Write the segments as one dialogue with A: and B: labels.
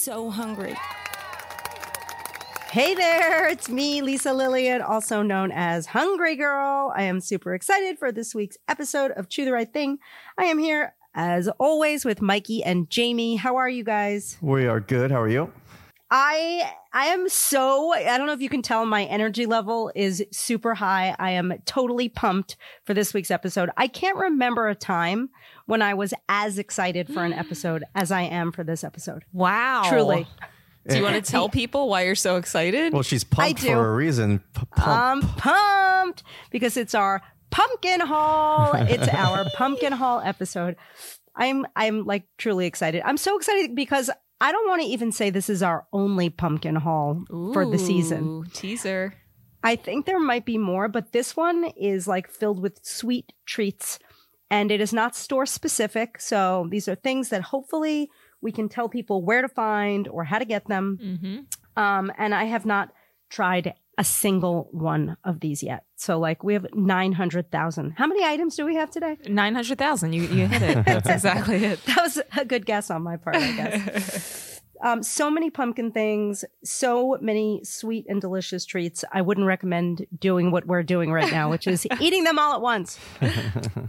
A: so hungry.
B: Hey there, it's me, Lisa Lillien, also known as Hungry Girl. I am super excited for this week's episode of Chew the Right Thing. I am here, as always, with Mikey and Jamie. How are you guys?
C: We are good. How are you?
B: I I am so I don't know if you can tell my energy level is super high. I am totally pumped for this week's episode. I can't remember a time when I was as excited for an episode as I am for this episode.
A: Wow.
B: Truly.
A: Do you want to tell people why you're so excited?
C: Well, she's pumped for a reason. Pump.
B: I'm pumped because it's our pumpkin haul. It's our pumpkin haul episode. I'm I'm like truly excited. I'm so excited because I don't want to even say this is our only pumpkin haul for the season.
A: Teaser.
B: I think there might be more, but this one is like filled with sweet treats and it is not store specific. So these are things that hopefully we can tell people where to find or how to get them.
A: Mm-hmm.
B: Um, and I have not tried a single one of these yet. So like we have 900,000. How many items do we have today?
A: 900,000. You, you hit it. That's exactly it.
B: That was a good guess on my part, I guess. um, so many pumpkin things, so many sweet and delicious treats. I wouldn't recommend doing what we're doing right now, which is eating them all at once.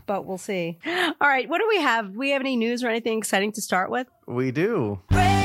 B: but we'll see. All right, what do we have? Do we have any news or anything exciting to start with?
C: we do.
A: Breaking news.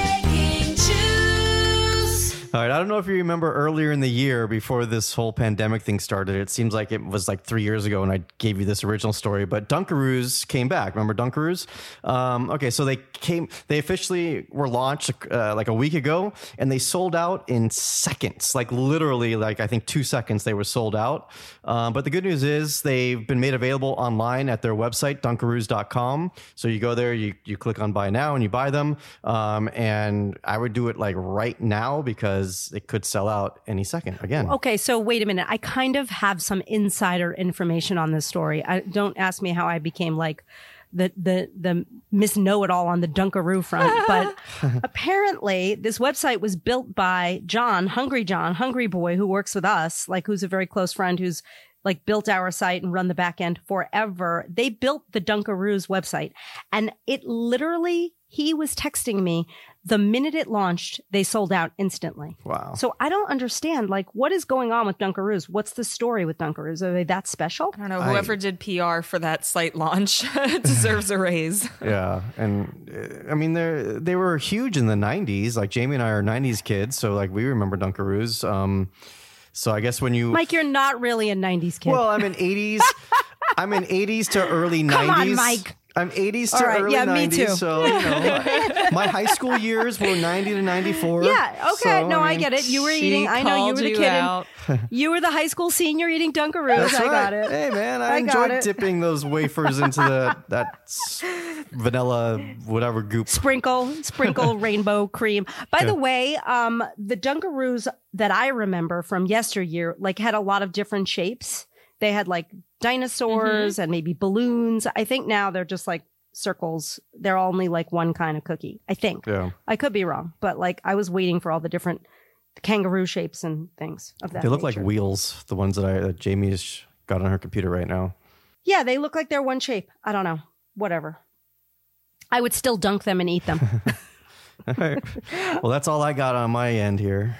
C: All right. I don't know if you remember earlier in the year before this whole pandemic thing started. It seems like it was like three years ago when I gave you this original story. But Dunkaroos came back. Remember Dunkaroos? Um, okay, so they came. They officially were launched uh, like a week ago, and they sold out in seconds. Like literally, like I think two seconds they were sold out. Um, but the good news is they've been made available online at their website Dunkaroos.com. So you go there, you you click on buy now, and you buy them. Um, and I would do it like right now because it could sell out any second again.
B: Okay, so wait a minute. I kind of have some insider information on this story. I don't ask me how I became like the the the Miss Know It All on the Dunkaroo front, but apparently this website was built by John, Hungry John, Hungry Boy, who works with us, like who's a very close friend who's like built our site and run the back end forever. They built the Dunkaroos website and it literally he was texting me the minute it launched, they sold out instantly.
C: Wow.
B: So I don't understand, like, what is going on with Dunkaroos? What's the story with Dunkaroos? Are they that special?
A: I don't know. Whoever did PR for that site launch deserves a raise.
C: Yeah, and uh, I mean they they were huge in the '90s. Like Jamie and I are '90s kids, so like we remember Dunkaroos. Um, so I guess when you
B: Mike, you're not really a 90s kid.
C: well, I'm in '80s. I'm in '80s to early '90s.
B: Come on, Mike.
C: I'm 80s to
B: All right,
C: early
B: yeah,
C: 90s.
B: me too.
C: So you know, my high school years were 90 to 94.
B: yeah, okay.
C: So,
B: no, I
C: mean,
B: get it. You were eating. I know you were the
A: you
B: kid. in-
A: out.
B: you were the high school senior eating Dunkaroos.
C: That's
B: I
C: right.
B: got it.
C: Hey man, I,
B: I
C: enjoyed dipping those wafers into the that s- vanilla whatever goop.
B: sprinkle sprinkle rainbow cream by
C: Yeah.
B: the way um the dunkaroos that i remember from yesteryear like had a lot of different shapes they had like dinosaurs
C: Mm-hmm.
B: and maybe balloons i think now they're just like circles they're only like one kind of cookie i think
C: Yeah,
B: i could be wrong but like i was waiting for all the different kangaroo shapes and things of that
C: they look like wheels. The ones that I that Jamie's got on her computer right now.
B: yeah they look like they're one shape i don't know whatever i would still dunk them and eat them
C: All right. Well, that's all I got on my end here.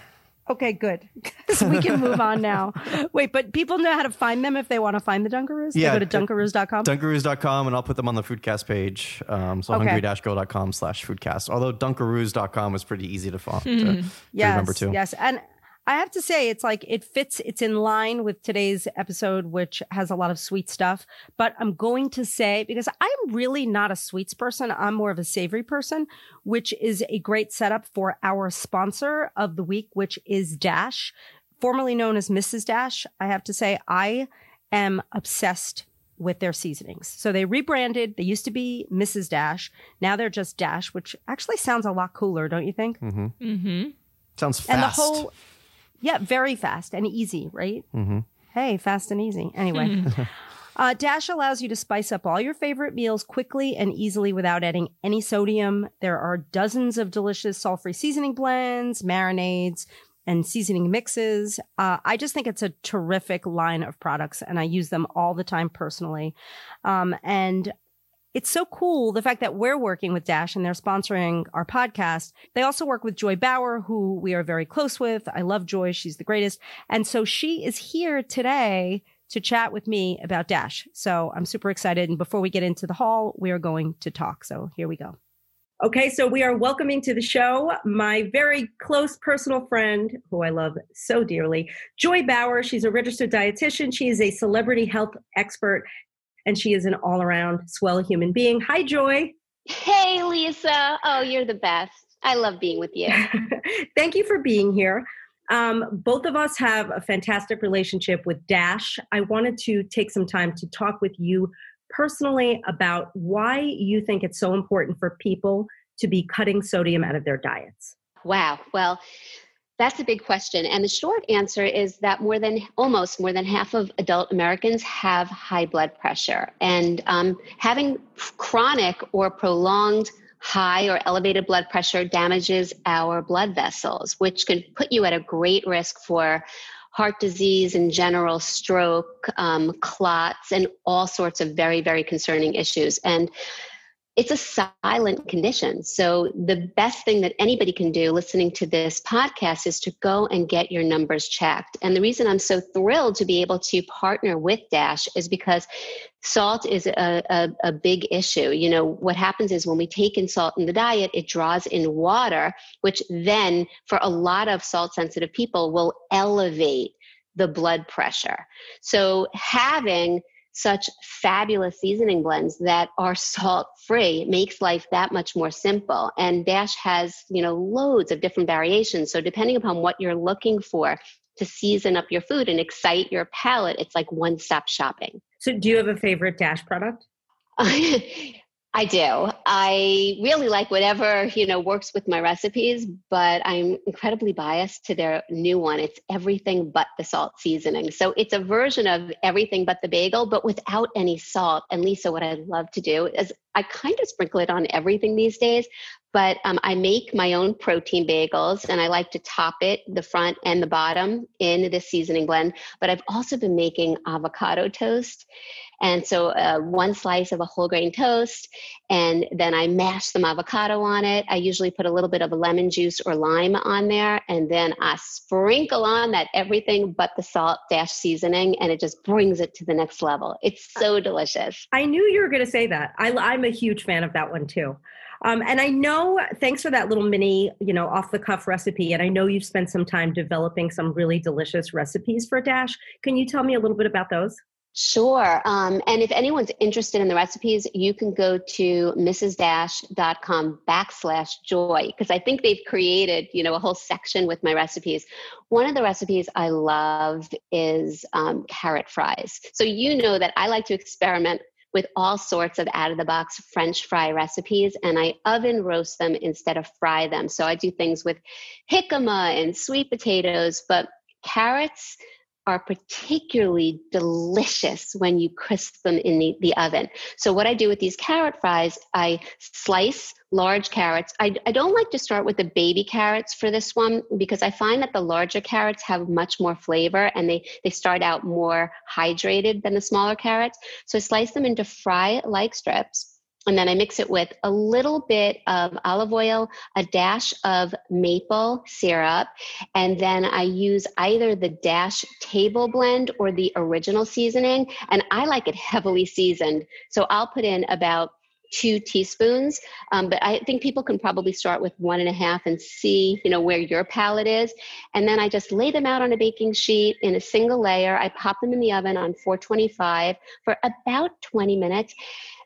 B: Okay, good. so we can move on now. Wait, but people know how to find them if they want to find the Dunkaroos?
C: Yeah,
B: They go to uh, dunkaroos.com?
C: Dunkaroos.com, and I'll put them on the Foodcast page. Um, so
B: Okay.
C: hungrygirl.com slash foodcast. Although Dunkaroos.com is pretty easy to, fo- uh, to, hmm. to
B: yes,
C: remember too.
B: Yes. And I have to say, it's like it fits, it's in line with today's episode, which has a lot of sweet stuff. But I'm going to say, because I'm really not a sweets person, I'm more of a savory person, which is a great setup for our sponsor of the week, which is Dash, formerly known as Mrs. Dash. I have to say, I am obsessed with their seasonings. So they rebranded. They used to be Mrs. Dash. Now they're just Dash, which actually sounds a lot cooler, don't you think?
A: Mm-hmm. Mm-hmm.
C: Sounds fast.
B: And the whole, yeah, very fast and easy, right?
C: Mhm.
B: Hey, fast and easy. Anyway, uh, Dash allows you to spice up all your favorite meals quickly and easily without adding any sodium. There are dozens of delicious salt free seasoning blends, marinades, and seasoning mixes. Uh, I just think it's a terrific line of products, and I use them all the time personally. Um, and it's so cool the fact that we're working with Dash and they're sponsoring our podcast. They also work with Joy Bauer, who we are very close with. I love Joy. She's the greatest. And so she is here today to chat with me about Dash. So I'm super excited. And before we get into the hall, we are going to talk. So here we go. Okay, so we are welcoming to the show my very close personal friend, who I love so dearly, Joy Bauer. She's a registered dietitian. She is a celebrity health expert, and she is an all around swell human being. Hi, Joy.
D: Hey, Lisa. Oh, you're the best. I love being with you.
B: Thank you for being here. Um, both of us have a fantastic relationship with Dash. I wanted to take some time to talk with you personally about why you think it's so important for people to be cutting sodium out of their diets.
D: Wow. Well, that's a big question. And the short answer is that more than almost more than half of adult Americans have high blood pressure. And um, having chronic or prolonged high or elevated blood pressure damages our blood vessels, which can put you at a great risk for heart disease in general, stroke, um, clots, and all sorts of very, very concerning issues. And it's a silent condition. So, the best thing that anybody can do listening to this podcast is to go and get your numbers checked. And the reason I'm so thrilled to be able to partner with Dash is because salt is a, a, a, big issue. You know, what happens is when we take in salt in the diet, it draws in water, which then, for a lot of salt sensitive people, will elevate the blood pressure. So, having such fabulous seasoning blends that are salt free makes life that much more simple. And dash has you know loads of different variations. So depending upon what you're looking for to season up your food and excite your palate it's like one stop shopping.
B: So do you have a favorite dash product
D: I do. I really like whatever, you know, works with my recipes, but I'm incredibly biased to their new one. It's everything but the salt seasoning. So it's a version of everything but the bagel, but without any salt. And Lisa, what I love to do is I kind of sprinkle it on everything these days, but um, I make my own protein bagels and I like to top it, the front and the bottom, in this seasoning blend. But I've also been making avocado toast. And so uh, one slice of a whole grain toast, and then I mash some avocado on it. I usually put a little bit of lemon juice or lime on there, and then I sprinkle on that everything but the salt dash seasoning, and it just brings it to the next level. It's so delicious.
B: I knew you were going to say that. I, I'm a huge fan of that one too. Um, and I know, thanks for that little mini, you know, off the cuff recipe. And I know you've spent some time developing some really delicious recipes for Dash. Can you tell me a little bit about those?
D: Sure. Um, and if anyone's interested in the recipes, you can go to mrsdash.com backslash joy because I think they've created, you know, a whole section with my recipes. One of the recipes I love is um, carrot fries. So you know that I like to experiment with all sorts of out of the box French fry recipes, and I oven roast them instead of fry them. So I do things with jicama and sweet potatoes, but carrots are particularly delicious when you crisp them in the, the oven. So, what I do with these carrot fries, I slice large carrots. I, I don't like to start with the baby carrots for this one because I find that the larger carrots have much more flavor and they, they start out more hydrated than the smaller carrots. So, I slice them into fry like strips and then I mix it with a little bit of olive oil, a dash of maple syrup, and then I use either the dash table blend or the original seasoning. And I like it heavily seasoned. So I'll put in about two teaspoons um, but i think people can probably start with one and a half and see you know where your palate is and then i just lay them out on a baking sheet in a single layer i pop them in the oven on 425 for about 20 minutes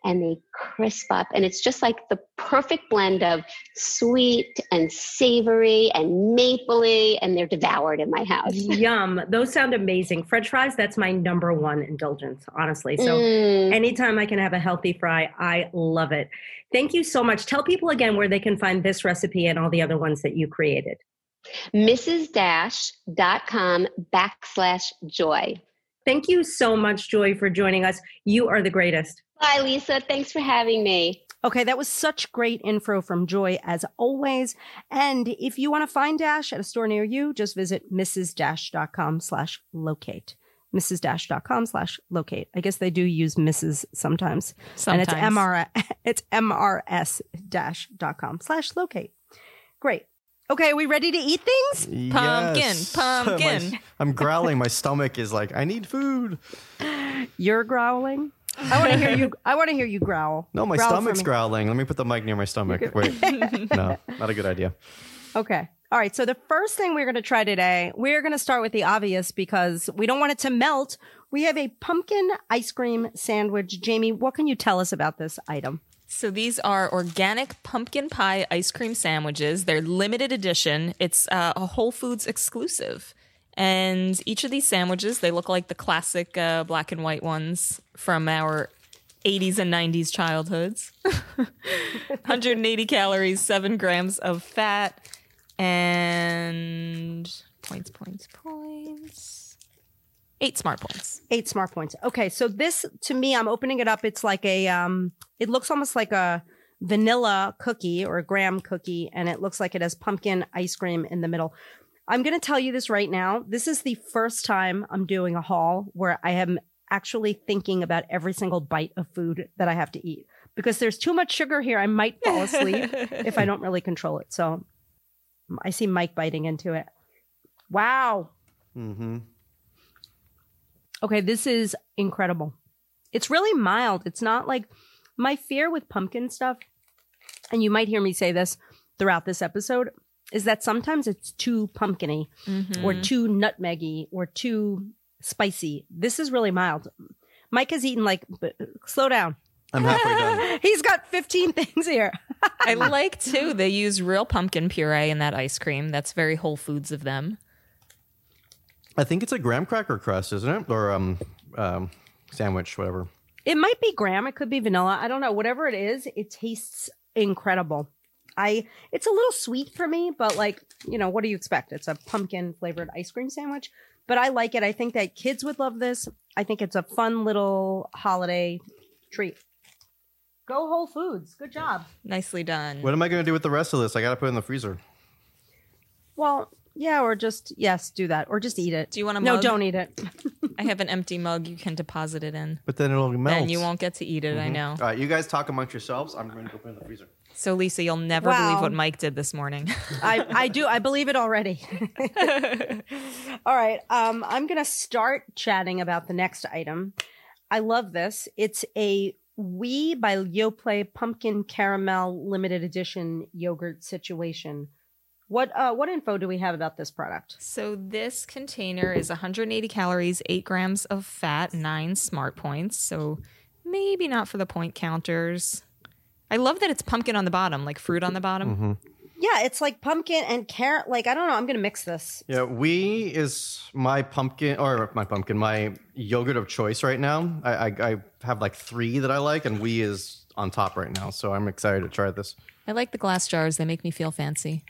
D: and they crisp up. And it's just like the perfect blend of sweet and savory and mapley, and they're devoured in my house.
B: Yum. Those sound amazing. French fries, that's my number one indulgence, honestly. So mm. anytime I can have a healthy fry, I love it. Thank you so much. Tell people again where they can find this recipe and all the other ones that you created.
D: mrsdash.com backslash joy.
B: Thank you so much, Joy, for joining us. You are the greatest.
D: Bye, Lisa. Thanks for having me.
B: Okay, that was such great info from Joy as always. And if you want to find Dash at a store near you, just visit mrsdash.com slash locate. mrs-dash.com slash locate. I guess they do use Mrs. sometimes. And it's
A: Sometimes.
B: MR it's mrs dash dot com slash locate. Great. Okay, are we ready to eat things?
A: Pumpkin,
C: Yes.
A: pumpkin.
C: My- I'm growling. My stomach is like, I need food.
B: You're growling. I want to hear you. I want to hear you growl.
C: No, my
B: Growl
C: stomach's growling. Let me put the mic near my stomach. Wait. no, not a good idea.
B: Okay. All right. So the first thing we're going to try today, we're going to start with the obvious because we don't want it to melt. We have a pumpkin ice cream sandwich. Jamie, what can you tell us about this item?
A: So these are organic pumpkin pie ice cream sandwiches. They're limited edition. It's uh, a Whole Foods exclusive. And each of these sandwiches, they look like the classic uh, black and white ones from our 80s and 90s childhoods. 180 calories, 7 grams of fat, and points, points, points. Eight smart points.
B: Eight smart points. Okay. So this, to me, I'm opening it up. It's like a, um, it looks almost like a vanilla cookie or a graham cookie, and it looks like it has pumpkin ice cream in the middle. I'm going to tell you this right now. This is the first time I'm doing a haul where I am actually thinking about every single bite of food that I have to eat because there's too much sugar here. I might fall asleep if I don't really control it. So I see Mike biting into it. Wow.
C: Mm-hmm.
B: Okay, this is incredible. It's really mild. It's not like my fear with pumpkin stuff, and you might hear me say this throughout this episode, is that sometimes it's too pumpkiny mm-hmm. or too nutmeggy or too spicy. This is really mild. Mike has eaten like, b- slow down.
C: I'm halfway done.
B: He's got 15 things here.
A: I like too. They use real pumpkin puree in that ice cream. That's very Whole Foods of them.
C: I think it's a graham cracker crust, isn't it? Or um, um, sandwich, whatever.
B: It might be graham. It could be vanilla. I don't know. Whatever it is, it tastes incredible. I it's a little sweet for me, but like, you know, what do you expect? It's a pumpkin flavored ice cream sandwich, but I like it. I think that kids would love this. I think it's a fun little holiday treat. Go Whole Foods. Good job.
A: Nicely done.
C: What am I going to do with the rest of this? I got to put it in the freezer.
B: Well, yeah, or just yes, do that, or just eat it.
A: Do you want a
B: No,
A: mug?
B: don't eat it.
A: I have an empty mug you can deposit it in.
C: But then it'll melt.
A: Then you won't get to eat it, I know.
C: All right, you guys talk amongst yourselves. I'm going to go put it in the freezer.
A: So Lisa, you'll never
B: Wow.
A: believe what Mike did this morning.
B: I, I do. I believe it already. All right. Um, I'm going to start chatting about the next item. I love this. It's a Oui by Yoplait Pumpkin Caramel Limited Edition yogurt situation. What uh, what info do we have about this product?
A: so this container is 180 calories, 8 grams of fat, 9 smart points. So maybe not for the point counters. I love that it's pumpkin on the bottom, like fruit on the bottom.
B: Yeah, it's like pumpkin and carrot. Like I don't know. I'm going to mix this.
C: Yeah, Oui is my pumpkin or my pumpkin, my yogurt of choice right now. I, I, I have like three that I like, and Oui is on top right now. So I'm excited to try this.
A: I like the glass jars. They make me feel fancy.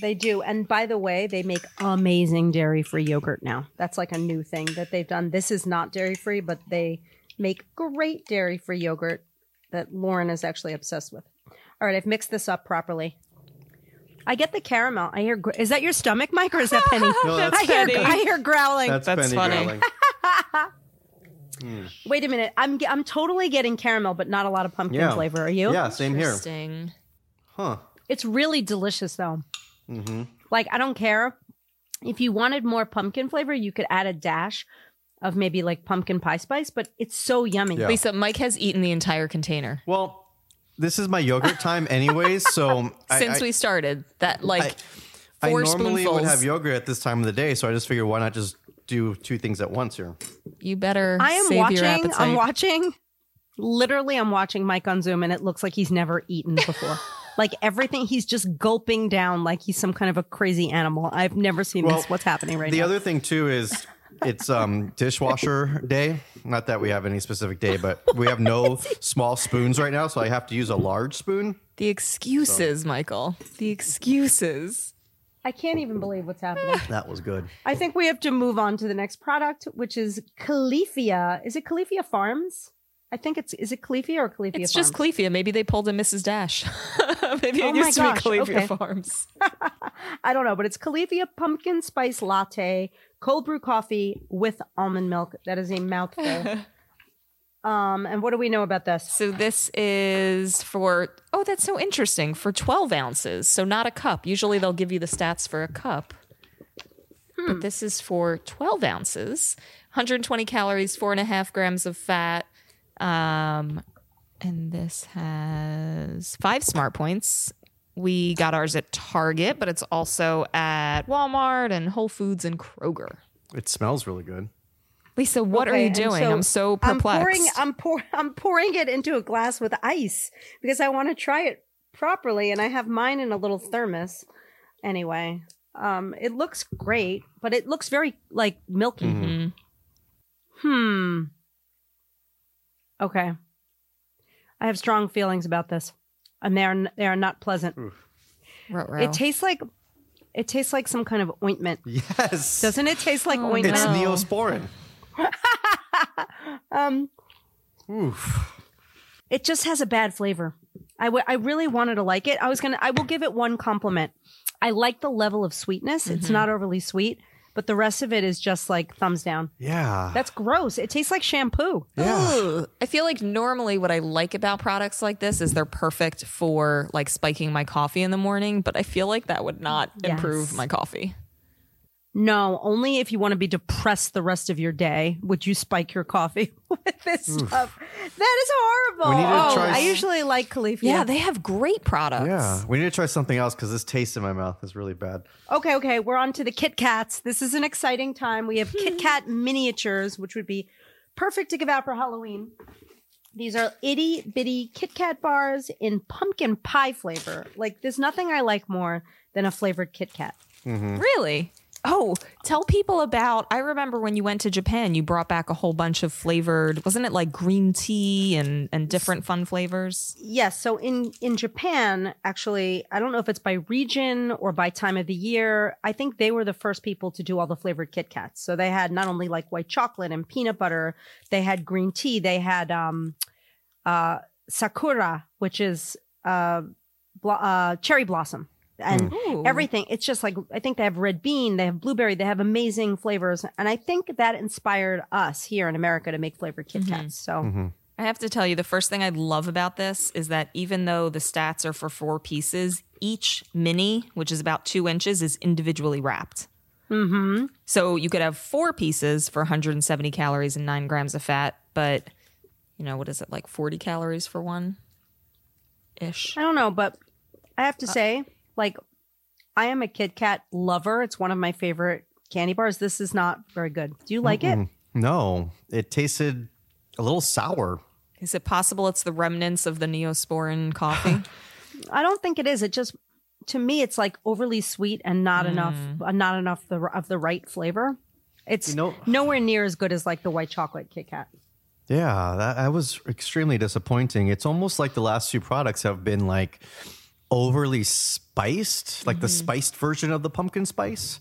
B: They do. And by the way, they make amazing dairy free yogurt now. That's like a new thing that they've done. This is not dairy free, but they make great dairy free yogurt that Lauren is actually obsessed with. All right, I've mixed this up properly. I get the caramel. I hear. Is that your stomach, Mike, or is that Penny?
C: No, that's
B: I hear.
A: Penny.
B: I hear growling.
C: That's,
A: That's
C: Penny
A: funny.
C: growling. Hmm.
B: Wait a minute. I'm. I'm totally getting caramel, but not a lot of pumpkin
C: Yeah.
B: flavor. Are you?
C: Yeah, same here.
A: Interesting.
C: Huh.
B: It's really delicious, though.
C: Mm-hmm.
B: Like, I don't care. If you wanted more pumpkin flavor, you could add a dash of maybe like pumpkin pie spice, but it's so yummy.
C: Yeah.
A: Lisa, Mike has eaten the entire container
C: Well, this is my yogurt time, anyways. So
A: since
C: I,
A: we started. That like
C: I
A: four
C: normally
A: spoonfuls.
C: would have yogurt at this time of the day, so I just figured why not just do two things at once here.
A: you better
B: I am
A: save
B: watching.
A: your appetite.
B: I'm watching. Literally, I'm watching Mike on Zoom, and it looks like he's never eaten before. like everything, he's just gulping down like he's some kind of a crazy animal. I've never seen
C: Well,
B: this. What's happening right
C: the
B: now?
C: The other thing too is it's um dishwasher day. Not that we have any specific day, but we have no small spoons right now, so I have to use a large spoon.
A: the excuses, Michael. The excuses.
B: I can't even believe what's happening.
C: That was good.
B: I think we have to move on to the next product, which is Califia. Is it Califia Farms? I think it's is it Califia or Califia
A: It's
B: Farms?
A: just Clefia. Maybe they pulled a Mrs. Dash. Maybe it
B: Oh
A: used
B: gosh,
A: to be Clefia
B: okay.
A: Farms.
B: I don't know, but it's Califia pumpkin spice latte, cold brew coffee with almond milk. That is a mouthful. um, and what do we know about this?
A: So this is for oh, that's so interesting for twelve ounces. So not a cup. Usually they'll give you the stats for a cup, but this is for twelve ounces. 120 calories, four and a half grams of fat. Um, and this has five smart points. We got ours at Target, but it's also at Walmart and Whole Foods and Kroger.
C: It smells really good.
A: Lisa, what are you
B: and
A: doing? I'm so
B: I'm
A: perplexed.
B: pouring. I'm pour. I'm pouring it into a glass with ice because I want to try it properly, and I have mine in a little thermos. Anyway, um, it looks great, but it looks very like milky.
A: Mhm.
B: Hmm. Okay. I have strong feelings about this, and they are they are not pleasant.
A: Ruh-roh.
B: It tastes like it tastes like some kind of ointment.
C: Yes.
B: Doesn't it taste like
A: Oh,
B: ointment?
C: It's Neosporin.
B: Um,
C: Oof.
B: it just has a bad flavor. I w- I really wanted to like it. I was gonna. I will give it one compliment. I like the level of sweetness. It's not overly sweet, but the rest of it is just like thumbs down.
C: Yeah.
B: That's gross. It tastes like shampoo.
C: yeah.
A: Ugh. I feel like normally what I like about products like this is they're perfect for like spiking my coffee in the morning, but I feel like that would not improve my coffee.
B: No, only if you want to be depressed the rest of your day would you spike your coffee with this stuff. That is horrible.
C: We need to
B: oh,
C: try
B: I
C: s-
B: usually like Califia.
A: Yeah, they have great products.
C: Yeah. We need to try something else because this taste in my mouth is really bad.
B: Okay, okay, we're on to the Kit Kats. This is an exciting time. We have. Kit Kat miniatures, which would be perfect to give out for Halloween. These are itty bitty Kit Kat bars in pumpkin pie flavor. Like, there's nothing I like more than a flavored Kit Kat. Mm-hmm.
A: Really? Oh, tell people about. I remember when you went to Japan, you brought back a whole bunch of flavored, wasn't it like green tea and, and different fun flavors?
B: Yes, so in in Japan, actually, I don't know if it's by region or by time of the year. I think they were the first people to do all the flavored Kit Kats. So they had not only like white chocolate and peanut butter, they had green tea, they had um uh sakura, which is uh, blo- uh cherry blossom. And
A: Ooh.
B: everything. It's just like I think they have red bean, they have blueberry, they have amazing flavors, and I think that inspired us here in America to make flavored Kit Kats. So
A: I have to tell you, the first thing I love about this is that even though the stats are for four pieces, each mini, which is about two inches, is individually wrapped. Mm-hmm. So you could have four pieces for 170 calories and nine grams of fat, but you know, what is it, like 40 calories for one ish?
B: I don't know, but I
A: Uh,
B: have to say, like, I am a Kit Kat lover. It's one of my favorite candy bars. This is not very good. Do you like it?
C: No, it tasted a little sour.
A: Is it possible it's the remnants of the Neosporin coffee?
B: I don't think it is. It just, to me, it's like overly sweet and not enough, uh, not enough the, of the right flavor. It's
C: You know-
B: nowhere near as good as like the white chocolate Kit Kat.
C: Yeah, that, that was extremely disappointing. It's almost like the last few products have been like overly spiced, like the mm-hmm. spiced version of the pumpkin spice.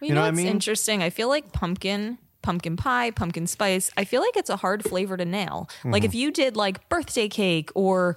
A: Well,
C: You know what I mean?
A: Interesting. I feel like pumpkin, pumpkin pie, pumpkin spice. I feel like it's a hard flavor to nail. Like
C: Mm-hmm.
A: if you did like birthday cake or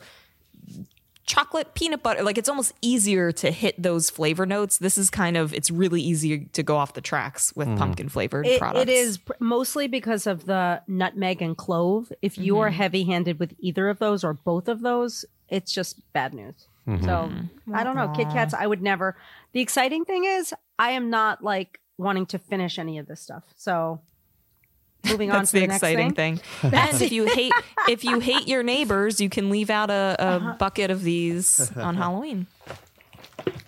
A: chocolate peanut butter, like it's almost easier to hit those flavor notes. This is kind of it's really easy to go off the tracks with mm-hmm. pumpkin flavored
B: It,
A: products.
B: it is pr- mostly because of the nutmeg and clove. If you are mm-hmm. heavy handed with either of those or both of those, it's just bad news. Mm-hmm. So mm-hmm. I don't know. Kit Kats, I would never. The exciting thing is, I am not like wanting to finish any of this stuff. So moving on
A: That's
B: to the,
A: the
B: next
A: exciting
B: thing.
A: thing. and if you hate if you hate your neighbors, you can leave out a, a
B: Uh-huh.
A: bucket of these on Halloween.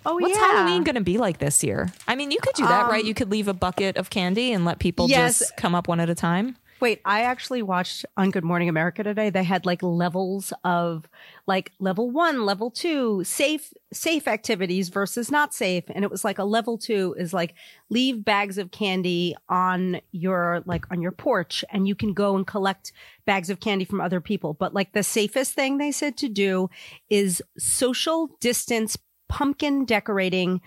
B: Oh yeah.
A: What's
B: yeah.
A: Halloween going to be like this year? I mean, you could do that, right? Um, you could leave a bucket of candy and let people
B: Yes.
A: just come up one at a time.
B: Wait, I actually watched on Good Morning America today. They had like levels of like level one, level two, safe, safe activities versus not safe. And it was like a level two is like leave bags of candy on your, like on your porch and you can go and collect bags of candy from other people. But like the safest thing they said to do is social distance pumpkin decorating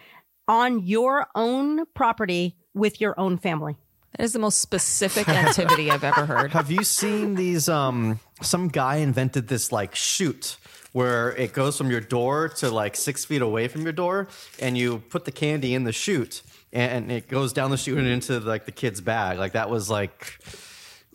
B: on your own property with your own family.
A: That is the most specific activity I've ever heard.
C: Have you seen these? Um, some guy invented this like chute where it goes from your door to like six feet away from your door, and you put the candy in the chute, and it goes down the chute and into like the kid's bag. Like that was like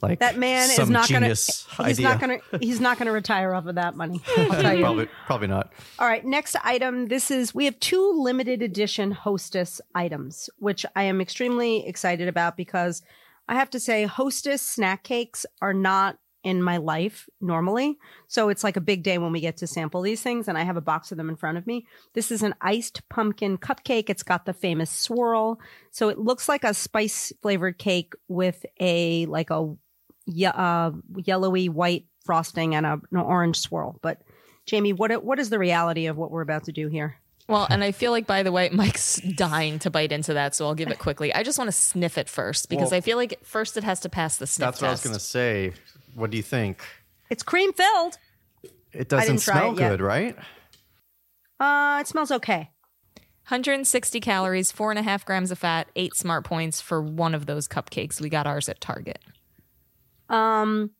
C: like
B: That man is not going to. He's
C: idea.
B: not going to. He's not going to retire off of that money. I'll tell you.
C: probably probably not.
B: All right, next item. This is we have two limited edition Hostess items, which I am extremely excited about because I have to say Hostess snack cakes are not in my life normally. So it's like a big day when we get to sample these things and I have a box of them in front of me. This is an iced pumpkin cupcake. It's got the famous swirl. So it looks like a spice flavored cake with a like a ye- uh, yellowy white frosting and a, an orange swirl. But Jamie, what what is the reality of what we're about to do here?
A: Well, and I feel like, by the way, Mike's dying to bite into that, so I'll give it quickly. I just want to sniff it first because
C: Well-
A: I feel like first it has to pass the sniff
C: That's what I was gonna say. What do you think?
B: It's cream filled.
C: It doesn't
B: didn't
C: smell
B: it
C: good, right?
B: Uh, it smells okay.
A: 160 calories, four and a half grams of fat, eight smart points for one of those cupcakes. We got ours at Target.
B: Um,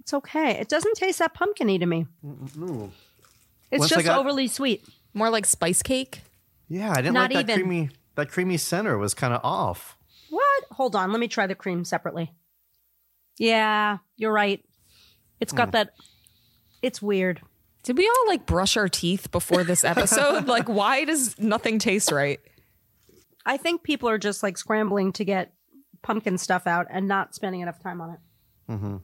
B: it's okay. It doesn't taste that pumpkiny to me. No. It's
C: Once I
B: just
C: got-
B: overly sweet.
A: More like spice cake.
C: Yeah, I didn't
B: Not
C: like that
B: even.
C: creamy that creamy center was kind of off.
B: What? Hold on. Let me try the cream separately. Yeah, you're right. It's got that. It's weird.
A: Did we all like brush our teeth before this episode? like, why does nothing taste right?
B: I think people are just like scrambling to get pumpkin stuff out and not spending enough time on it. Mm-hmm.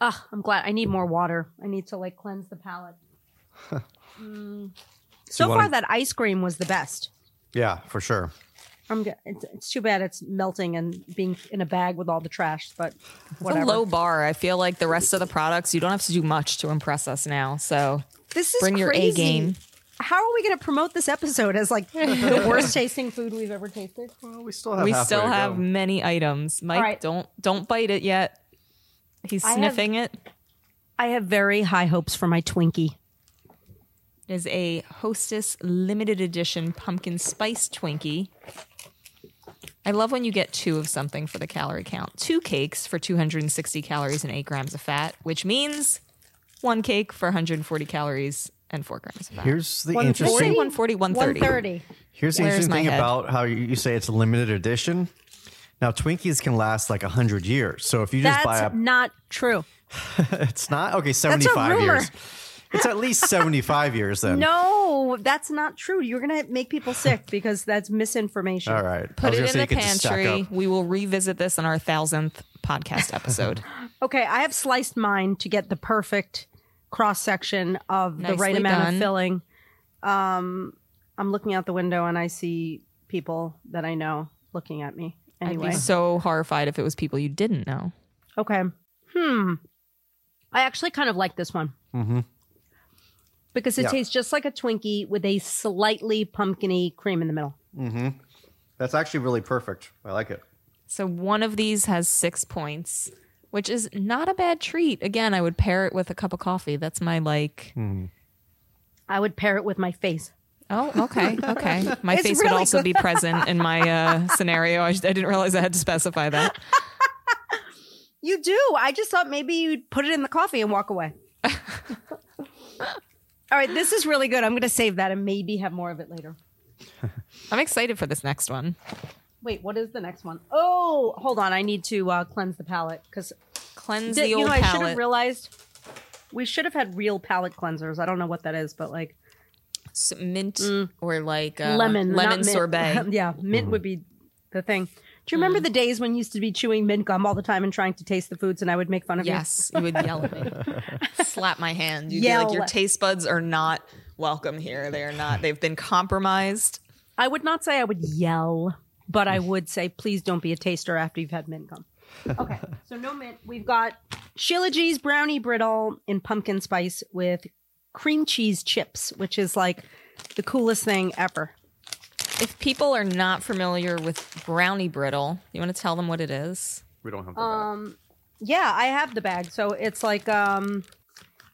B: Ugh, I'm glad. I need more water. I need to like cleanse the palate. Mm. So far,
C: wanna-
B: that ice cream was the best.
C: Yeah, for sure.
B: I'm. g- It's, it's too bad it's melting and being in a bag with all the trash, but
A: It's a low bar. I feel like the rest of the products, you don't have to do much to impress us now. So
B: this is
A: bring your A game.
B: How are we going to promote this episode as like the worst tasting food we've ever tasted?
C: Well, we still have
A: We still have
C: go.
A: many items. Mike,
B: right.
A: don't don't bite it yet. He's
B: I have-
A: sniffing it.
B: I have very high hopes for my Twinkie.
A: It is a Hostess limited edition pumpkin spice Twinkie. I love when you get two of something for the calorie count. Two cakes for 260 calories and 8 grams of fat, which means one cake for 140 calories and 4 grams of fat.
C: Here's the
B: 140?
C: interesting
A: 140, 130.
B: 130.
C: Here's the
A: Where's
C: interesting thing
A: head?
C: about how you, you say it's a limited edition. Now Twinkies can last like hundred years. So if you just buy
B: That's
C: a,
B: not true.
C: it's not okay. Seventy five years. It's at least seventy five years then.
B: No, that's not true. You're going to make people sick because that's misinformation.
C: All right.
A: Put it in the
C: you could just stack
A: pantry. We will revisit this in our thousandth podcast episode.
B: Okay, I have sliced mine to get the perfect cross section of the right amount
A: done.
B: of filling. Um, I'm looking out the window and I see people that I know looking at me. Anyway,
A: I'd be so horrified if it was people you didn't know.
B: okay. Hmm. I actually kind of like this one.
C: Mm-hmm.
B: Because it
C: Yeah.
B: tastes just like a Twinkie with a slightly pumpkiny cream in the middle. Mm-hmm.
C: That's actually really perfect. I like it.
A: So one of these has six points, which is not a bad treat. Again, I would pair it with a cup of coffee. That's my like.
B: I would pair it with my face.
A: Oh, okay, okay. My
B: It's
A: face would also
B: good.
A: be present in my uh, scenario. I, I didn't realize I had to specify that.
B: You do. I just thought maybe you'd put it in the coffee and walk away. All right, this is really good. I'm going to save that and maybe have more of it later.
A: I'm excited for this next one.
B: Wait, what is the next one? Oh, hold on. I need to uh, cleanse the palate because
A: Cleanse
B: you
A: the old
B: know I should have realized we should have had real palate cleansers. I don't know what that is, but like
A: S- mint mm. or like uh,
B: lemon,
A: lemon sorbet.
B: yeah, mint mm-hmm. would be the thing. Do you remember mm. the days when you used to be chewing mint gum all the time and trying to taste the foods, and I would make fun of you?
A: Yes, you would yell at me, slap my hand. You'd be like, "Your taste buds are not welcome here. They are not. They've been compromised."
B: I would not say I would yell, but I would say, please don't be a taster after you've had mint gum. Okay, so no mint. We've got Sheila G's brownie brittle in pumpkin spice with cream cheese chips, which is like the coolest thing ever.
A: If people are not familiar with brownie brittle, you want to tell them what it is?
C: We don't have the
B: Um, yeah, I have the bag. So it's like um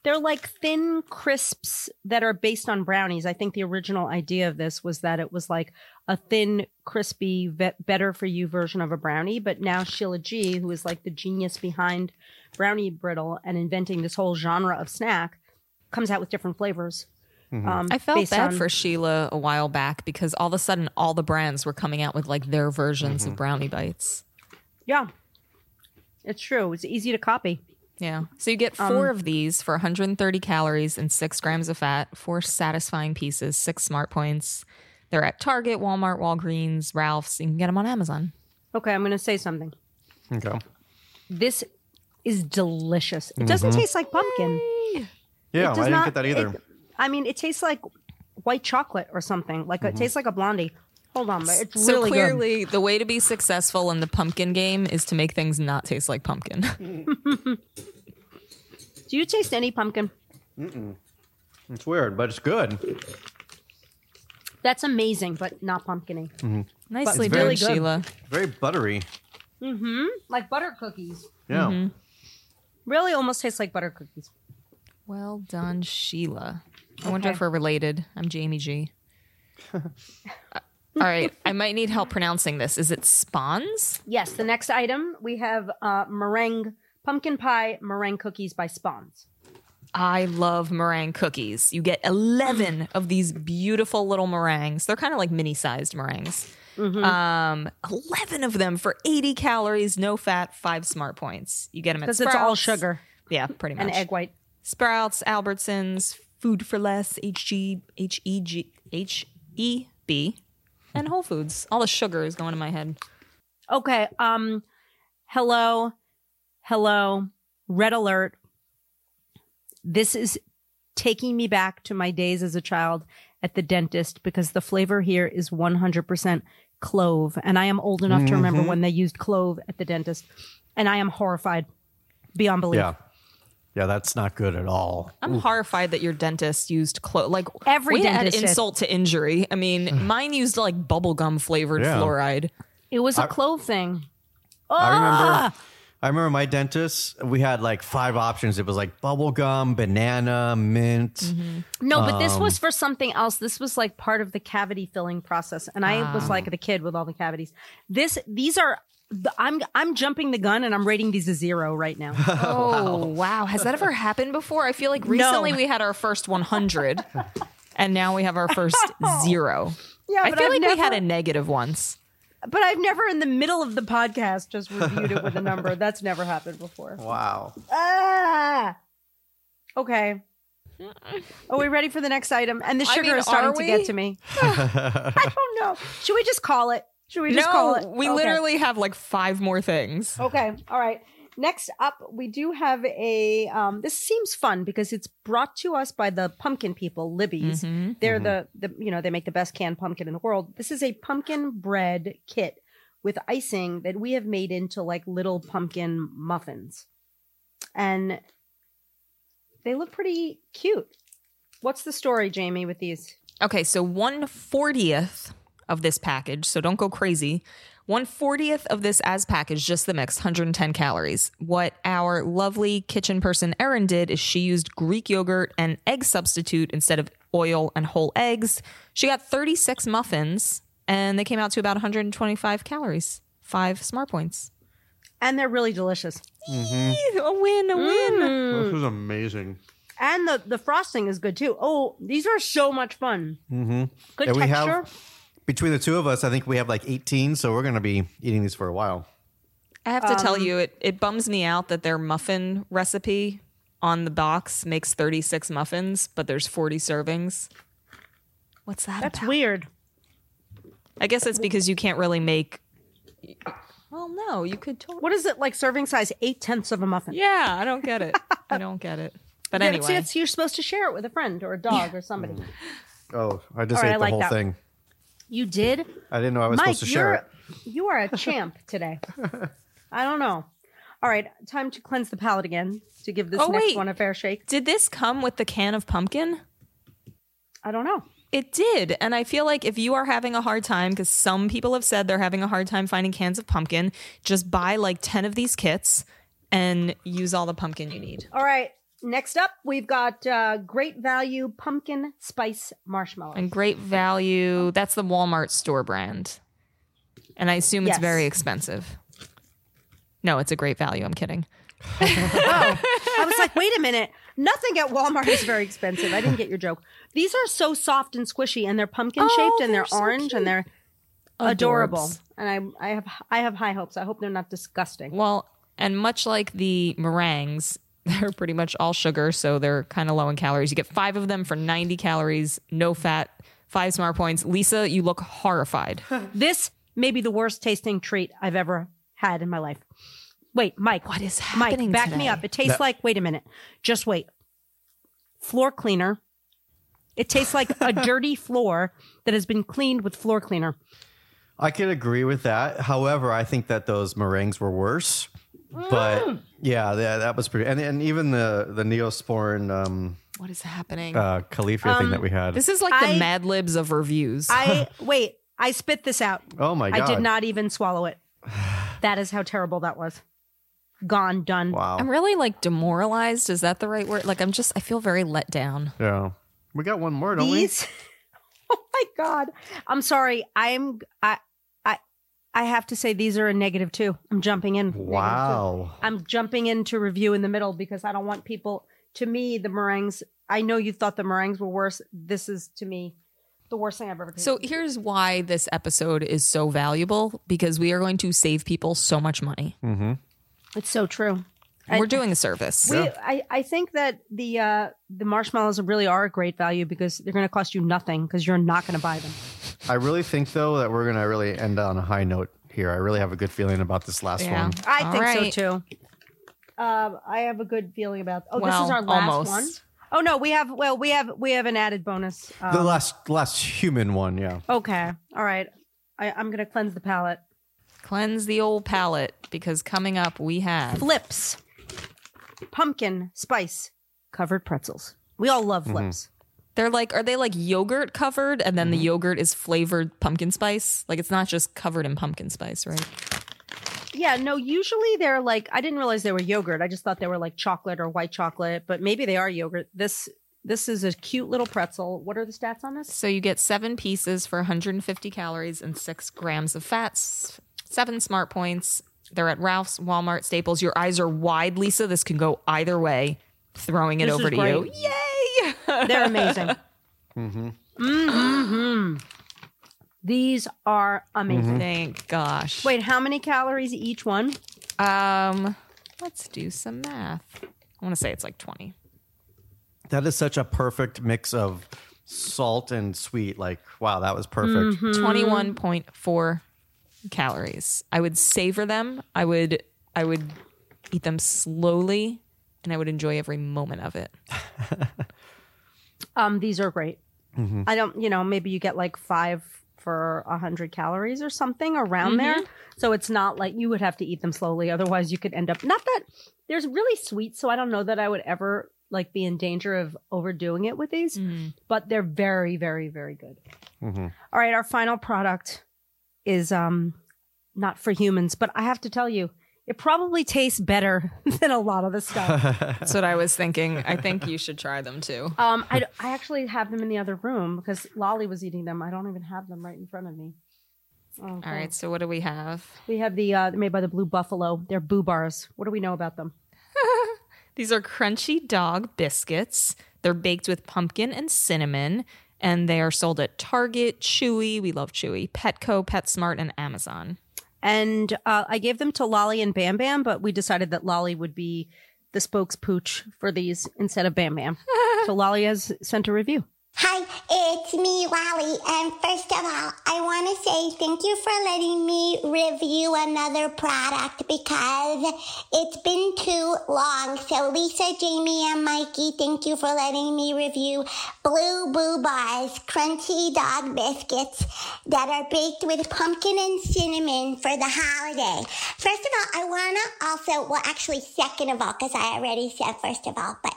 B: they're like thin crisps that are based on brownies. I think the original idea of this was that it was like a thin, crispy, ve- better for you version of a brownie. But now Sheila G, who is like the genius behind brownie brittle and inventing this whole genre of snack, comes out with different flavors. Mm-hmm. Um,
A: I felt bad
B: on-
A: for Sheila a while back because all of a sudden all the brands were coming out with like their versions of mm-hmm. brownie bites.
B: Yeah, it's true. It's easy to copy.
A: Yeah. So you get four um, of these for 130 calories and six grams of fat, four satisfying pieces, six smart points. They're at Target, Walmart, Walgreens, Ralph's. You can get them on Amazon.
B: Okay, I'm going to say something.
C: Okay.
B: This is delicious. It doesn't mm-hmm. taste like pumpkin.
C: Yeah,
B: It does
C: I didn't
B: not-
C: get that either.
B: it- I mean, it tastes like white chocolate or something. Like it tastes like a blondie. Hold on, but it's
A: So
B: really good.
A: clearly, the way to be successful in the pumpkin game is to make things not taste like pumpkin.
B: Do you taste any pumpkin?
C: it's weird, but it's good.
B: That's amazing, but not pumpkiny.
A: Nicely
B: It's
A: done,
B: really good.
A: Sheila.
C: Very buttery. Mm-hmm.
B: Like butter cookies.
C: Yeah.
A: Mm-hmm.
B: Really, almost tastes like butter cookies.
A: Well done, Sheila. I wonder
B: Okay.
A: if we're related. I'm Jamie G. Uh, All right, I might need help pronouncing this. Is it Spawns?
B: Yes, the next item we have uh, meringue pumpkin pie meringue cookies by Spawns.
A: I love meringue cookies. You get 11 of these beautiful little meringues. They're kind of like mini sized meringues.
B: Mm-hmm.
A: Um, 11 of them for 80 calories, no fat, five smart points. You get them at
B: Because it's all sugar
A: Yeah, pretty much.
B: and egg white.
A: Sprouts, Albertsons, Food for Less, HG, HEG, HEB, and Whole Foods. All the sugar is going in my head.
B: Okay. Um, hello, hello, red alert. This is taking me back to my days as a child at the dentist because the flavor here is 100% clove. And I am old enough to remember when they used clove at the dentist. And I am horrified beyond belief.
C: Yeah. Yeah, that's not good at all.
A: I'm horrified that your dentist used clo- Like
B: Every
A: way to add
B: dentist did.
A: insult to injury. I mean, mine used like bubblegum flavored
C: Yeah.
A: fluoride.
B: It was a clove thing.
C: I
B: Ah!
C: remember I remember my dentist, we had like five options. It was like bubble gum, banana, mint.
B: No, but this
C: Um,
B: was for something else. This was like part of the cavity filling process, and I
C: Ah.
B: was like the kid with all the cavities. This, these are. The- I'm I'm jumping the gun and I'm rating these a zero right now.
A: Oh, wow. Has that ever happened before? I feel like recently
B: No.
A: we had our first 100 and now we have our first zero.
B: Yeah,
A: I feel
B: I've
A: like we had a negative once.
B: but I've never in the middle of the podcast just reviewed it with a number. That's never happened before.
C: Wow.
B: Ah. Okay. Are we ready for the next item? And the
A: I
B: sugar
A: mean,
B: is starting to get to me. I don't know. Should we just call it? Should we just call it?
A: No, we
B: Okay.
A: literally have like five more things.
B: Okay. All right. Next up, we do have a. Um, this seems fun because it's brought to us by the pumpkin people, Libby's. They're the the you know they make the best canned pumpkin in the world. This is a pumpkin bread kit with icing that we have made into like little pumpkin muffins, and they look pretty cute. What's the story, Jamie, with these?
A: Okay, so 140th of this package, so don't go crazy. 140th of this as packaged, just the mix, 110 calories. What our lovely kitchen person Erin did is she used Greek yogurt and egg substitute instead of oil and whole eggs. She got 36 muffins and they came out to about 125 calories. Five smart points.
B: And they're really delicious.
A: A win, a win.
C: This is amazing.
B: And the, the frosting is good too. Oh, these are so much fun. Mm-hmm. Good
C: And we
B: texture.
C: have between the two of us, I think we have like 18, so we're gonna be eating these for a while.
A: I have to tell um, you, it, it bums me out that their muffin recipe on the box makes 36 muffins, but there's 40 servings. What's that
B: That's
A: about?
B: weird.
A: I guess it's because you can't really make. Well, no, you could totally.
B: What is it like serving size? Eight tenths of a muffin.
A: Yeah, I don't get it. I don't get it. But
B: Yeah,
A: anyway,
B: see, it's, you're supposed to share it with a friend or a dog or somebody.
C: Oh, I just
B: All right,
C: ate
B: I
C: the
B: like
C: whole
B: that.
C: thing.
B: You did,
C: I didn't know I was
B: Mike.
C: supposed to share
B: You're
C: it.
B: you are a champ today. I don't know. All right, time to cleanse the palate again to give this
A: Oh,
B: next
A: wait.
B: one a fair shake.
A: did this come with the can of pumpkin?
B: I don't know.
A: It did. And I feel like if you are having a hard time, because some people have said they're having a hard time finding cans of pumpkin, just buy like 10 of these kits and use all the pumpkin you need.
B: All right, next up we've got uh, great value pumpkin spice marshmallow.
A: And great value. That's the Walmart store brand. And I assume it's
B: Yes.
A: very expensive. No, it's a great value. I'm kidding.
B: I was like, wait a minute. Nothing at Walmart is very expensive. I didn't get your joke. These are so soft and squishy, and they're pumpkin shaped,
A: Oh,
B: and they're,
A: they're so
B: orange, and they're adorable.
A: Adorbs.
B: And I, I have, I have high hopes. I hope they're not disgusting.
A: Well, and much like the meringues, they're pretty much all sugar, so they're kind of low in calories. You get five of them for 90 calories, no fat, five smart points. Lisa, you look horrified.
B: This may be the worst tasting treat I've ever had in my life. Wait, Mike.
A: What is that?
B: Mike,
A: happening
B: back me up. It tastes like, wait a minute. Just wait. Floor cleaner. It tastes like a dirty floor that has been cleaned with floor cleaner.
C: I could agree with that. However, I think that those meringues were worse. But yeah, that, that was pretty. And, and even the the Neosporin um,
A: What is happening?
C: uh, Califia thing that we had.
A: this is like the Mad Libs of reviews.
B: I wait. I spit this out.
C: oh my god!
B: I did not even swallow it. That is how terrible that was. Gone, done.
C: Wow.
A: I'm really like demoralized. Is that the right word? Like I'm just I feel very let down.
C: yeah, we got one more, don't
B: These. oh my god! I'm sorry. I'm. I. I. I have to say these are a negative two. I'm jumping in.
C: Wow.
B: I'm jumping into review in the middle because I don't want people. To me, the meringues. I know you thought the meringues were worse. This is to me the worst thing I've ever tasted.
A: So here's why this episode is so valuable because we are going to save people so much money.
B: it's so true.
A: And we're doing a service.
B: We, I, I think that the uh, the marshmallows really are a great value because they're going to cost you nothing because you're not going to buy them.
C: I really think though that we're gonna really end on a high note here. I really have a good feeling about this last
A: Yeah.
C: one.
B: I
A: All
B: think
A: right.
B: so too. Um, I have a good feeling about. Oh, this
A: Well,
B: is our last
A: almost.
B: one. Oh no, we have. Well, we have we have an added bonus. Um,
C: The last last human one, yeah.
B: okay, all right. I, I'm going to cleanse the palate.
A: Cleanse the old palate because coming up we have
B: Flips, pumpkin spice covered pretzels. We all love flips.
A: They're like are they like yogurt covered and then
B: Mm-hmm.
A: the yogurt is flavored pumpkin spice? Like it's not just covered in pumpkin spice, right?
B: Yeah, no, usually they're like I didn't realize they were yogurt. I just thought they were like chocolate or white chocolate, but maybe they are yogurt. This this is a cute little pretzel. What are the stats on this?
A: So you get seven pieces for 150 calories and six grams of fats, seven smart points. They're at Ralph's, Walmart, Staples. Your eyes are wide, Lisa. This can go either way. Throwing it
B: This
A: over to
B: great.
A: you. Yay!
B: They're amazing. mm-hmm. These are amazing.
A: Thank gosh.
B: Wait, how many calories each one?
A: Um, let's do some math. I want to say it's like 20.
C: That is such a perfect mix of salt and sweet. Like, wow, that was perfect.
B: Mm-hmm.
A: 21.4 calories. I would savor them. I would I would eat them slowly and I would enjoy every moment of it.
B: Um, these are great. I don't, you know, maybe you get like five for a hundred calories or something around there. So it's not like you would have to eat them slowly. Otherwise, you could end up not that there's really sweet. So I don't know that I would ever like be in danger of overdoing it with these, but they're very, very, very good. All right, our final product is um not for humans, but I have to tell you, it probably tastes better than a lot of the stuff.
A: That's what I was thinking. I think you should try them too.
B: Um, I, I actually have them in the other room because Lolly was eating them. I don't even have them right in front of me. Okay.
A: All right, so what do we have?
B: We have the uh, made by the Blue Buffalo. They're boo bars. What do we know about them?
A: These are crunchy dog biscuits. They're baked with pumpkin and cinnamon, and they are sold at Target, Chewy. We love Chewy, Petco, PetSmart, and Amazon.
B: And uh, I gave them to Lolly and Bam Bam, but we decided that Lolly would be the spokespooch for these instead of Bam Bam. so Lolly has sent a review.
E: Hi, it's me, Lolly. And first of all, I want to say thank you for letting me review another product because it's been too long. So Lisa, Jamie, and Mikey, thank you for letting me review Blue Boo Bars, crunchy dog biscuits that are baked with pumpkin and cinnamon for the holiday. First of all, I want to also, well, actually, second of all, because I already said first of all, but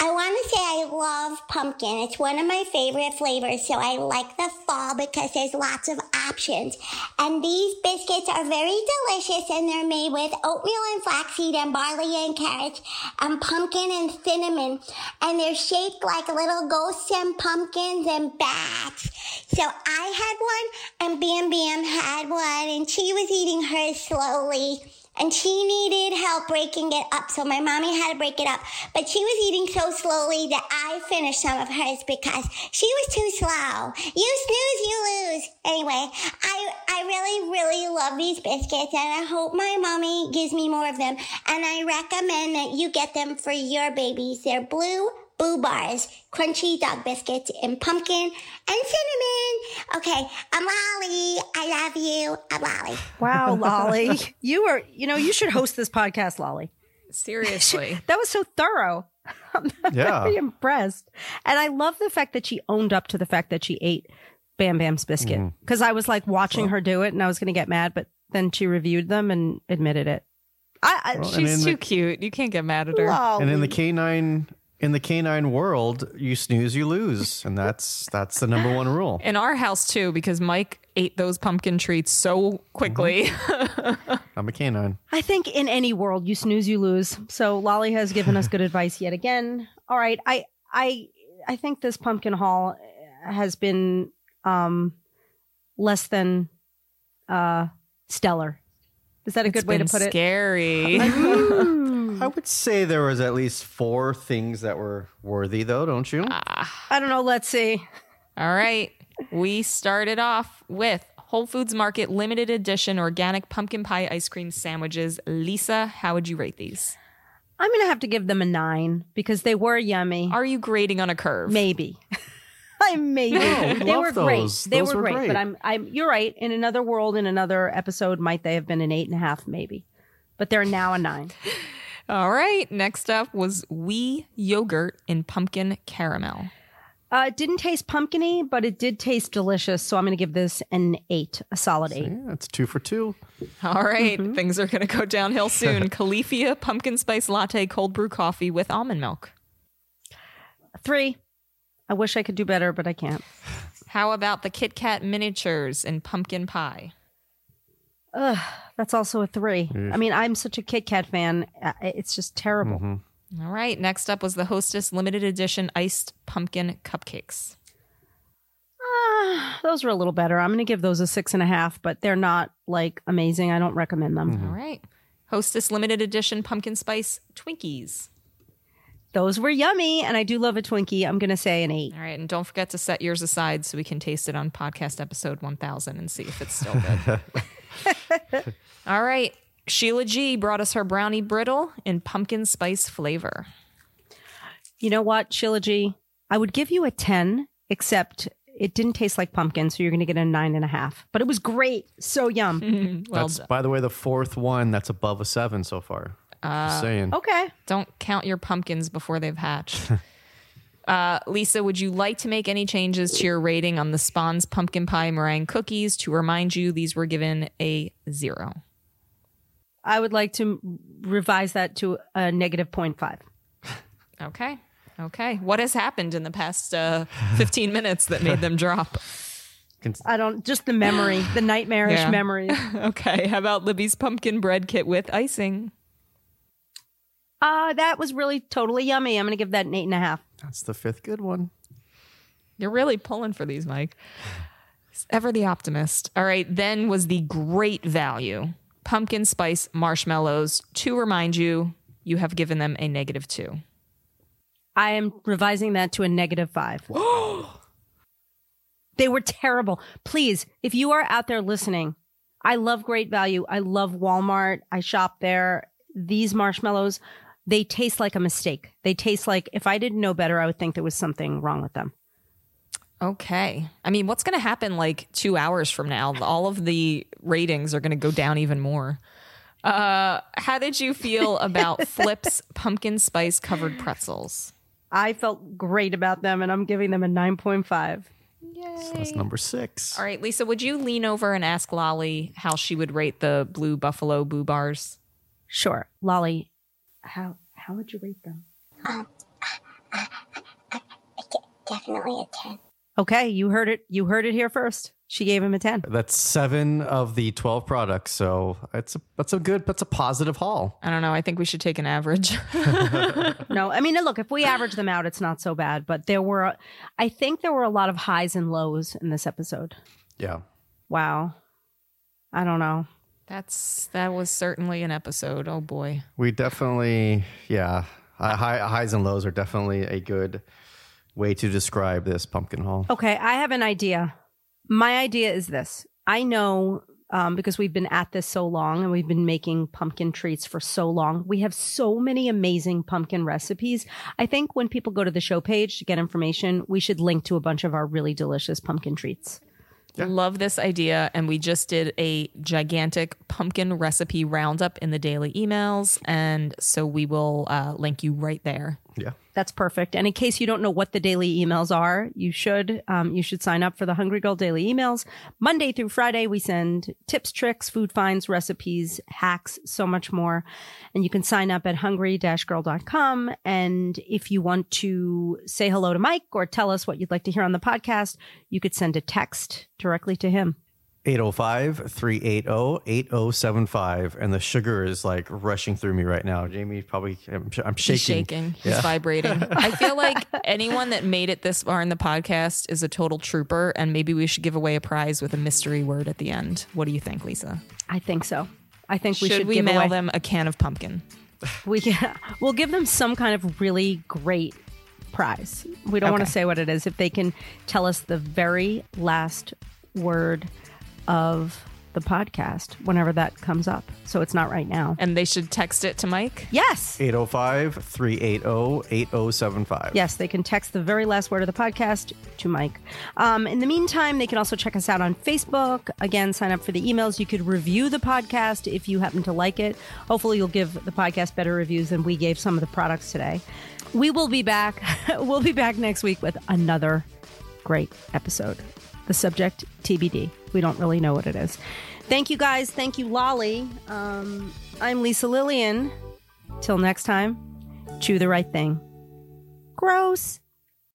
E: I want to say I love pumpkin. It's one of my favorite flavors, so I like the fall because there's lots of options. And these biscuits are very delicious and they're made with oatmeal and flaxseed and barley and carrots and pumpkin and cinnamon. And they're shaped like little ghosts and pumpkins and bats. So I had one and Bam Bam had one and she was eating hers slowly. And she needed help breaking it up. So my mommy had to break it up, but she was eating so slowly that I finished some of hers because she was too slow. You snooze, you lose. Anyway, I, I really, really love these biscuits and I hope my mommy gives me more of them. And I recommend that you get them for your babies. They're blue Boo Bars, crunchy dog biscuits in pumpkin and cinnamon. Okay, I'm Lolly. I love you. I'm Lolly.
B: Wow, Lolly. you are, you know, you should host this podcast, Lolly.
A: Seriously.
B: That was so thorough. I'm
C: Yeah.
B: very impressed. And I love the fact that she owned up to the fact that she ate Bam Bam's biscuit.
C: Mm-hmm.
B: Because I was like watching her do it and I was going to get mad, but then she reviewed them and admitted it. I, I
C: Well,
A: She's too
C: the-
A: cute. You can't get mad at her.
B: Lolly.
C: And in the canine in the canine world, you snooze, you lose, and that's that's the number one rule.
A: In our house too, because Mike ate those pumpkin treats so quickly.
C: I'm a canine.
B: I think in any world, you snooze, you lose. So Lolly has given us good advice yet again. All right, I I I think this pumpkin haul has been um less than uh stellar. Is that a
A: It's
B: good way to
A: been
B: put it?
A: scary.
C: I would say there was at least four things that were worthy, though, don't you? Ah.
B: I don't know. Let's see.
A: All right. We started off with Whole Foods Market limited edition organic pumpkin pie ice cream sandwiches. Lisa, how would you rate these?
B: I'm gonna have to give them a nine because they were yummy.
A: Are you grading on a curve?
B: Maybe. I maybe
C: we
B: they were
C: those.
B: great. They
C: Those
B: were
C: were
B: great,
C: great.
B: But I'm I'm you're right. In another world, in another episode, might they have been an eight and a half, maybe. But they're now a nine.
A: All right. Next up was Oui yogurt in pumpkin caramel.
B: Uh, it didn't taste pumpkiny, but it did taste delicious. So I'm going to give this an eight, a solid eight.
C: Yeah, that's two for two.
A: All right,
B: Mm-hmm.
A: Things are going to go downhill soon. Califia pumpkin spice latte cold brew coffee with almond milk.
B: Three. I wish I could do better, but I can't.
A: How about the Kit Kat miniatures in pumpkin pie?
B: Ugh, that's also a three. I mean, I'm such a Kit Kat fan. Uh, It's just terrible.
A: All right. Next up was the Hostess limited edition iced pumpkin cupcakes.
B: Ah, those were a little better. I'm going to give those a six and a half, but they're not like amazing. I don't recommend them.
A: All right. Hostess limited edition pumpkin spice Twinkies.
B: Those were yummy, and I do love a Twinkie. I'm going to say an eight.
A: All right. And don't forget to set yours aside so we can taste it on podcast episode 1000 and see if it's still good. All right. Sheila G brought us her brownie brittle in pumpkin spice flavor.
B: You know what, Sheila G? I would give you a 10, except it didn't taste like pumpkin, so you're going to get a nine and a half. But it was great. So yum.
A: Well
C: that's,
A: done.
C: by the way, the fourth one that's above a seven so far. Just uh, saying.
B: okay.
A: Don't count your pumpkins before they've hatched. uh, Lisa, would you like to make any changes to your rating on the Spawn's pumpkin pie meringue cookies? To remind you, these were given a zero.
B: I would like to revise that to a negative 0.5.
A: Okay. Okay. What has happened in the past uh, 15 minutes that made them drop?
B: I don't, just the memory, the nightmarish
A: Yeah.
B: memory.
A: Okay. How about Libby's pumpkin bread kit with icing?
B: Uh, that was really totally yummy. I'm going to give that an eight and a half.
C: That's the fifth good one.
A: You're really pulling for these, Mike. Ever the optimist. All right, then was the great value pumpkin spice marshmallows. To remind you, you have given them a negative two.
B: I am revising that to a negative five. they were terrible. Please, if you are out there listening, I love great value. I love Walmart. I shop there. These marshmallows, they taste like a mistake. They taste like if I didn't know better, I would think there was something wrong with them.
A: Okay. I mean, what's going to happen like two hours from now? All of the ratings are going to go down even more. Uh, how did you feel about Flip's pumpkin spice covered pretzels?
B: I felt great about them and I'm giving them a 9.5.
C: So that's number six.
A: All right, Lisa, would you lean over and ask Lolly how she would rate the blue buffalo boo bars?
B: Sure. Lolly, how how would you rate them?
E: Um, definitely a 10.
B: Okay, you heard it. You heard it here first. She gave him a 10.
C: That's seven of the twelve products. So it's a that's a good that's a positive haul.
A: I don't know. I think we should take an average.
B: No, I mean, look, if we average them out, it's not so bad. But there were, I think there were a lot of highs and lows in this episode.
C: Yeah.
B: Wow. I don't know.
A: That's that was certainly an episode. Oh boy.
C: We definitely, yeah, uh, high, highs and lows are definitely a good way to describe this pumpkin haul.
B: Okay, I have an idea. My idea is this. I know um, because we've been at this so long and we've been making pumpkin treats for so long. We have so many amazing pumpkin recipes. I think when people go to the show page to get information, we should link to a bunch of our really delicious pumpkin treats.
A: Love this idea. And we just did a gigantic pumpkin recipe roundup in the daily emails. And so we will uh, link you right there.
C: Yeah.
B: That's perfect. And in case you don't know what the daily emails are, you should um, you should sign up for the Hungry Girl daily emails. Monday through Friday, we send tips, tricks, food finds, recipes, hacks, so much more. And you can sign up at hungry-girl.com. And if you want to say hello to Mike or tell us what you'd like to hear on the podcast, you could send a text directly to him.
C: 805 380 8075. And the sugar is like rushing through me right now. Jamie, probably, I'm, I'm shaking.
A: He's shaking. He's
C: Yeah.
A: vibrating. I feel like anyone that made it this far in the podcast is a total trooper, and maybe we should give away a prize with a mystery word at the end. What do you think, Lisa?
B: I think so. I think we
A: should
B: should
A: we
B: give
A: mail
B: away-
A: them a can of pumpkin?
B: We can, we'll give them some kind of really great prize. We don't want to say what it is. If they can tell us the very last word of the podcast whenever that comes up. So it's not right now.
A: And they should text it to Mike.
B: Yes.
C: 805 380 8075.
B: Yes, they can text the very last word of the podcast to Mike. Um, in the meantime, they can also check us out on Facebook. Again, sign up for the emails. You could review the podcast if you happen to like it. Hopefully, you'll give the podcast better reviews than we gave some of the products today. We will be back. we'll be back next week with another great episode. The subject TBD. We don't really know what it is. Thank you guys. Thank you, Lolly. Um, I'm Lisa Lillien. Till next time, chew the right thing. Gross.